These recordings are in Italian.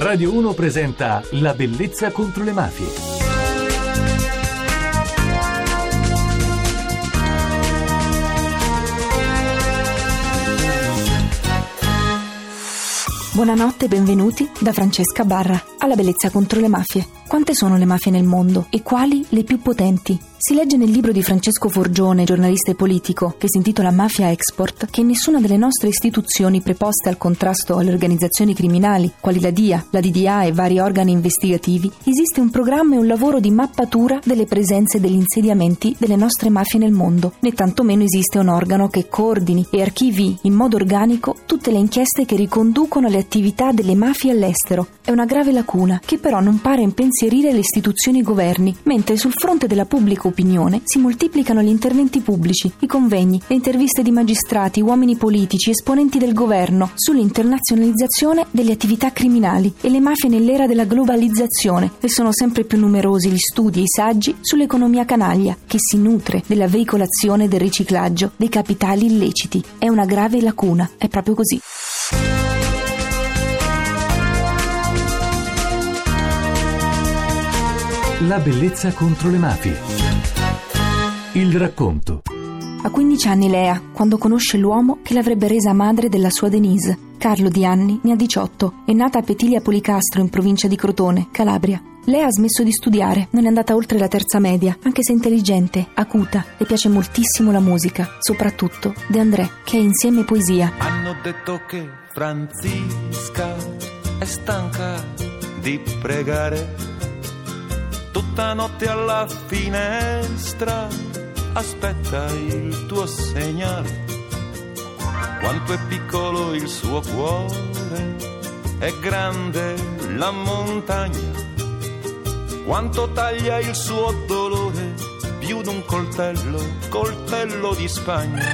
Radio 1 presenta La bellezza contro le mafie. Buonanotte e benvenuti da Francesca Barra alla bellezza contro le mafie. Quante sono le mafie nel mondo e quali le più potenti? Si legge nel libro di Francesco Forgione, giornalista e politico, che si intitola Mafia Export, che nessuna delle nostre istituzioni preposte al contrasto alle organizzazioni criminali, quali la DIA, la DDA e vari organi investigativi, esiste un programma e un lavoro di mappatura delle presenze e degli insediamenti delle nostre mafie nel mondo, né tantomeno esiste un organo che coordini e archivi in modo organico tutte le inchieste che riconducono le attività delle mafie all'estero. È una grave lacuna che però non pare impensierire le istituzioni e i governi, mentre sul fronte della pubblica opinione si moltiplicano gli interventi pubblici, i convegni, le interviste di magistrati, uomini politici, esponenti del governo sull'internazionalizzazione delle attività criminali e le mafie nell'era della globalizzazione e sono sempre più numerosi gli studi e i saggi sull'economia canaglia che si nutre della veicolazione e del riciclaggio dei capitali illeciti. È una grave lacuna, è proprio così. La bellezza contro le mafie. Il racconto. Ha 15 anni Lea quando conosce l'uomo che l'avrebbe resa madre della sua Denise. Carlo di anni ne ha 18, è nata a Petilia Policastro in provincia di Crotone, Calabria. Lea ha smesso di studiare, non è andata oltre la terza media, anche se intelligente, acuta, le piace moltissimo la musica, soprattutto De André, che è insieme poesia. Hanno detto che Francisca è stanca di pregare tutta notte alla finestra aspetta il tuo segnale. Quanto è piccolo il suo cuore, è grande la montagna. Quanto taglia il suo dolore, più d'un coltello, coltello di Spagna.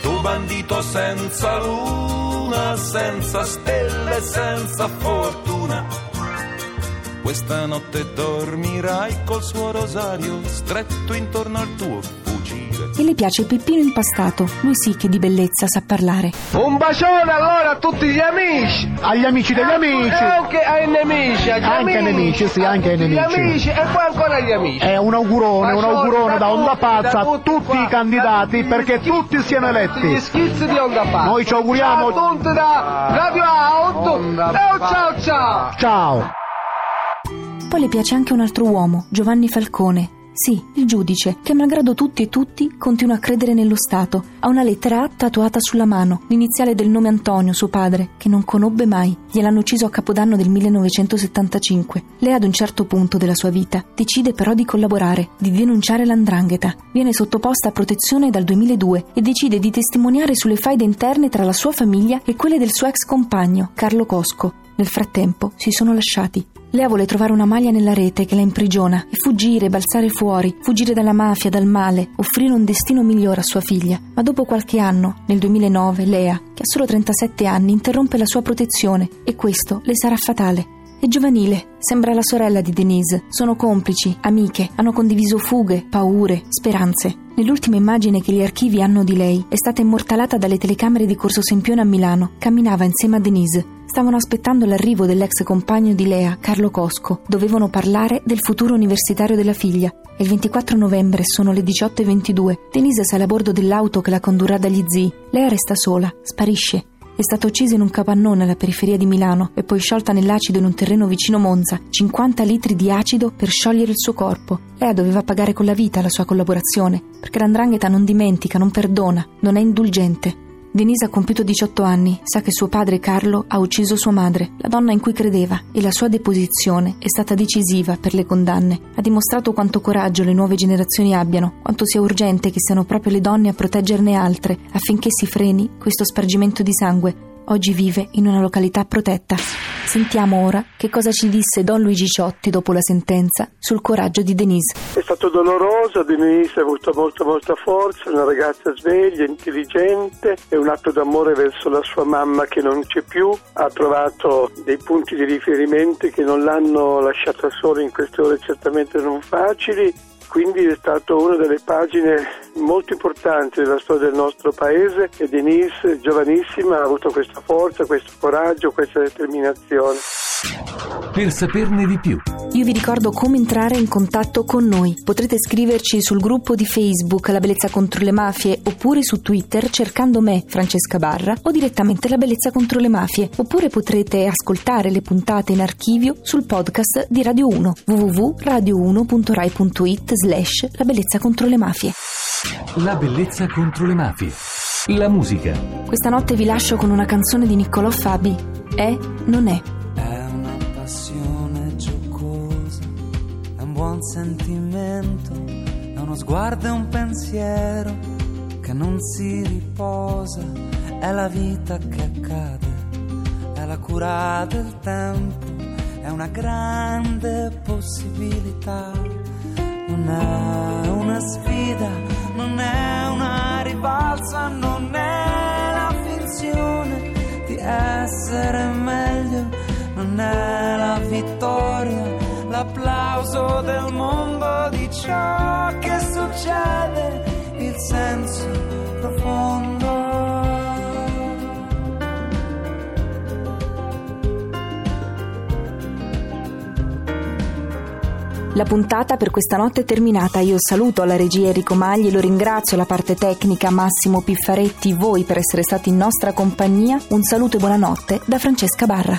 Tu bandito senza luna, senza stelle, senza fortuna questa notte dormirai col suo rosario stretto intorno al tuo fucile. E le piace il peppino impastato, lui sì che di bellezza sa parlare. Un bacione allora a tutti gli amici! Agli amici degli amici! E anche ai nemici, agli Anche ai nemici, sì, anche ai Gli nemici. amici e poi ancora agli amici. È un augurone, un Bacione augurone da Onda Pazza a da tutti qua, i candidati da perché tutti, tutti siano Gli eletti. schizzi di Onda Pazza. Noi ci auguriamo- Ciao a tutti da Radio Out. Onda Ciao ciao ciao. Ciao! Poi le piace anche un altro uomo, Giovanni Falcone. Sì, il giudice, che malgrado tutti e tutti continua a credere nello Stato. Ha una lettera A tatuata sulla mano, l'iniziale del nome Antonio, suo padre, che non conobbe mai. Gliel'hanno ucciso a Capodanno del 1975. Lei ad un certo punto della sua vita decide però di collaborare, di denunciare l'andrangheta. Viene sottoposta a protezione dal 2002 e decide di testimoniare sulle faide interne tra la sua famiglia e quelle del suo ex compagno, Carlo Cosco. Nel frattempo si sono lasciati. Lea vuole trovare una maglia nella rete che la imprigiona e fuggire, balzare fuori, fuggire dalla mafia, dal male, offrire un destino migliore a sua figlia. Ma dopo qualche anno, nel 2009, Lea, che ha solo 37 anni, interrompe la sua protezione e questo le sarà fatale. È giovanile, sembra la sorella di Denise. Sono complici, amiche, hanno condiviso fughe, paure, speranze. Nell'ultima immagine che gli archivi hanno di lei è stata immortalata dalle telecamere di Corso Sempione a Milano. Camminava insieme a Denise. Stavano aspettando l'arrivo dell'ex compagno di Lea, Carlo Cosco. Dovevano parlare del futuro universitario della figlia. È il 24 novembre, sono le 18.22. Denise sale a bordo dell'auto che la condurrà dagli zii. Lea resta sola, sparisce. È stata uccisa in un capannone alla periferia di Milano e poi sciolta nell'acido in un terreno vicino Monza. 50 litri di acido per sciogliere il suo corpo. Lea doveva pagare con la vita la sua collaborazione, perché l'andrangheta non dimentica, non perdona, non è indulgente. Denise ha compiuto 18 anni, sa che suo padre Carlo ha ucciso sua madre, la donna in cui credeva, e la sua deposizione è stata decisiva per le condanne. Ha dimostrato quanto coraggio le nuove generazioni abbiano, quanto sia urgente che siano proprio le donne a proteggerne altre, affinché si freni questo spargimento di sangue. Oggi vive in una località protetta. Sentiamo ora che cosa ci disse Don Luigi Ciotti dopo la sentenza sul coraggio di Denise. È stato doloroso, Denise ha avuto molta molta forza, una ragazza sveglia, intelligente, è un atto d'amore verso la sua mamma che non c'è più, ha trovato dei punti di riferimento che non l'hanno lasciata sola in queste ore certamente non facili, quindi è stato una delle pagine molto importanti della storia del nostro paese e Denise, giovanissima, ha avuto questa forza, questo coraggio, questa determinazione. Per saperne di più. Io vi ricordo come entrare in contatto con noi. Potrete scriverci sul gruppo di Facebook La Bellezza contro le Mafie oppure su Twitter cercando me, Francesca Barra, o direttamente La Bellezza contro le Mafie. Oppure potrete ascoltare le puntate in archivio sul podcast di Radio 1 www.radio1.rai.it slash La Bellezza contro le Mafie. La bellezza contro le mafie. La musica. Questa notte vi lascio con una canzone di Niccolò Fabi. È, non è. Sentimento, è uno sguardo e un pensiero che non si riposa, è la vita che accade, è la cura del tempo, è una grande possibilità, non è una sfida, non è una rivalsa, non l'applauso del mondo di ciò che succede, il senso profondo. La puntata per questa notte è terminata. Io saluto la regia Enrico Magli, lo ringrazio la parte tecnica Massimo Piffaretti, voi per essere stati in nostra compagnia. Un saluto e buonanotte da Francesca Barra.